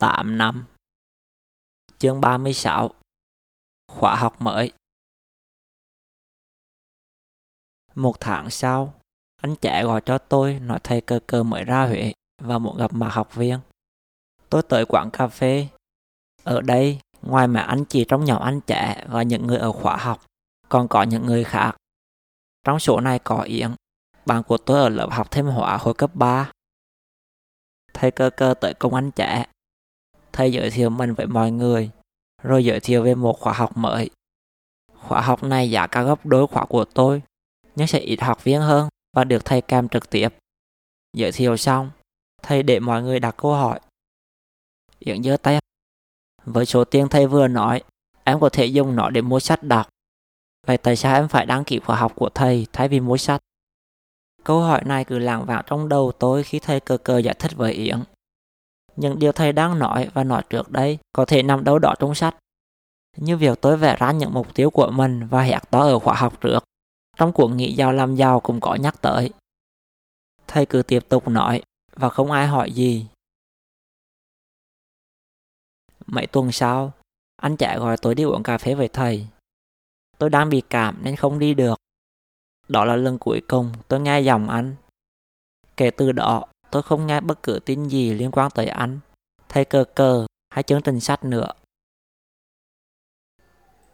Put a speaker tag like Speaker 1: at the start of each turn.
Speaker 1: 8 năm Chương 36 Khóa học mới Một tháng sau, anh trẻ gọi cho tôi nói thầy cơ cơ mới ra Huế và muốn gặp mặt học viên. Tôi tới quán cà phê. Ở đây, ngoài mà anh chị trong nhóm anh trẻ và những người ở khóa học, còn có những người khác. Trong số này có Yến, bạn của tôi ở lớp học thêm hóa hồi cấp 3. Thầy cơ cơ tới công anh trẻ. Thầy giới thiệu mình với mọi người, rồi giới thiệu về một khóa học mới. Khóa học này giá cao gấp đôi khóa của tôi, nhưng sẽ ít học viên hơn và được thầy cam trực tiếp. Giới thiệu xong, thầy để mọi người đặt câu hỏi. Yến giơ tay. Với số tiền thầy vừa nói, em có thể dùng nó để mua sách đọc. Vậy tại sao em phải đăng ký khóa học của thầy thay vì mua sách? Câu hỏi này cứ lảng vảng trong đầu tôi khi thầy cờ cờ giải thích với Yến. Những điều thầy đang nói và nói trước đây có thể nằm đâu đó trong sách. Như việc tôi vẽ ra những mục tiêu của mình và hẹn to ở khóa học trước. Trong cuốn nghị giao làm giàu cũng có nhắc tới. Thầy cứ tiếp tục nói và không ai hỏi gì. Mấy tuần sau, anh trẻ gọi tôi đi uống cà phê với thầy. Tôi đang bị cảm nên không đi được. Đó là lần cuối cùng tôi nghe giọng anh. Kể từ đó, tôi không nghe bất cứ tin gì liên quan tới anh, thầy cờ cờ hay chương trình sách nữa.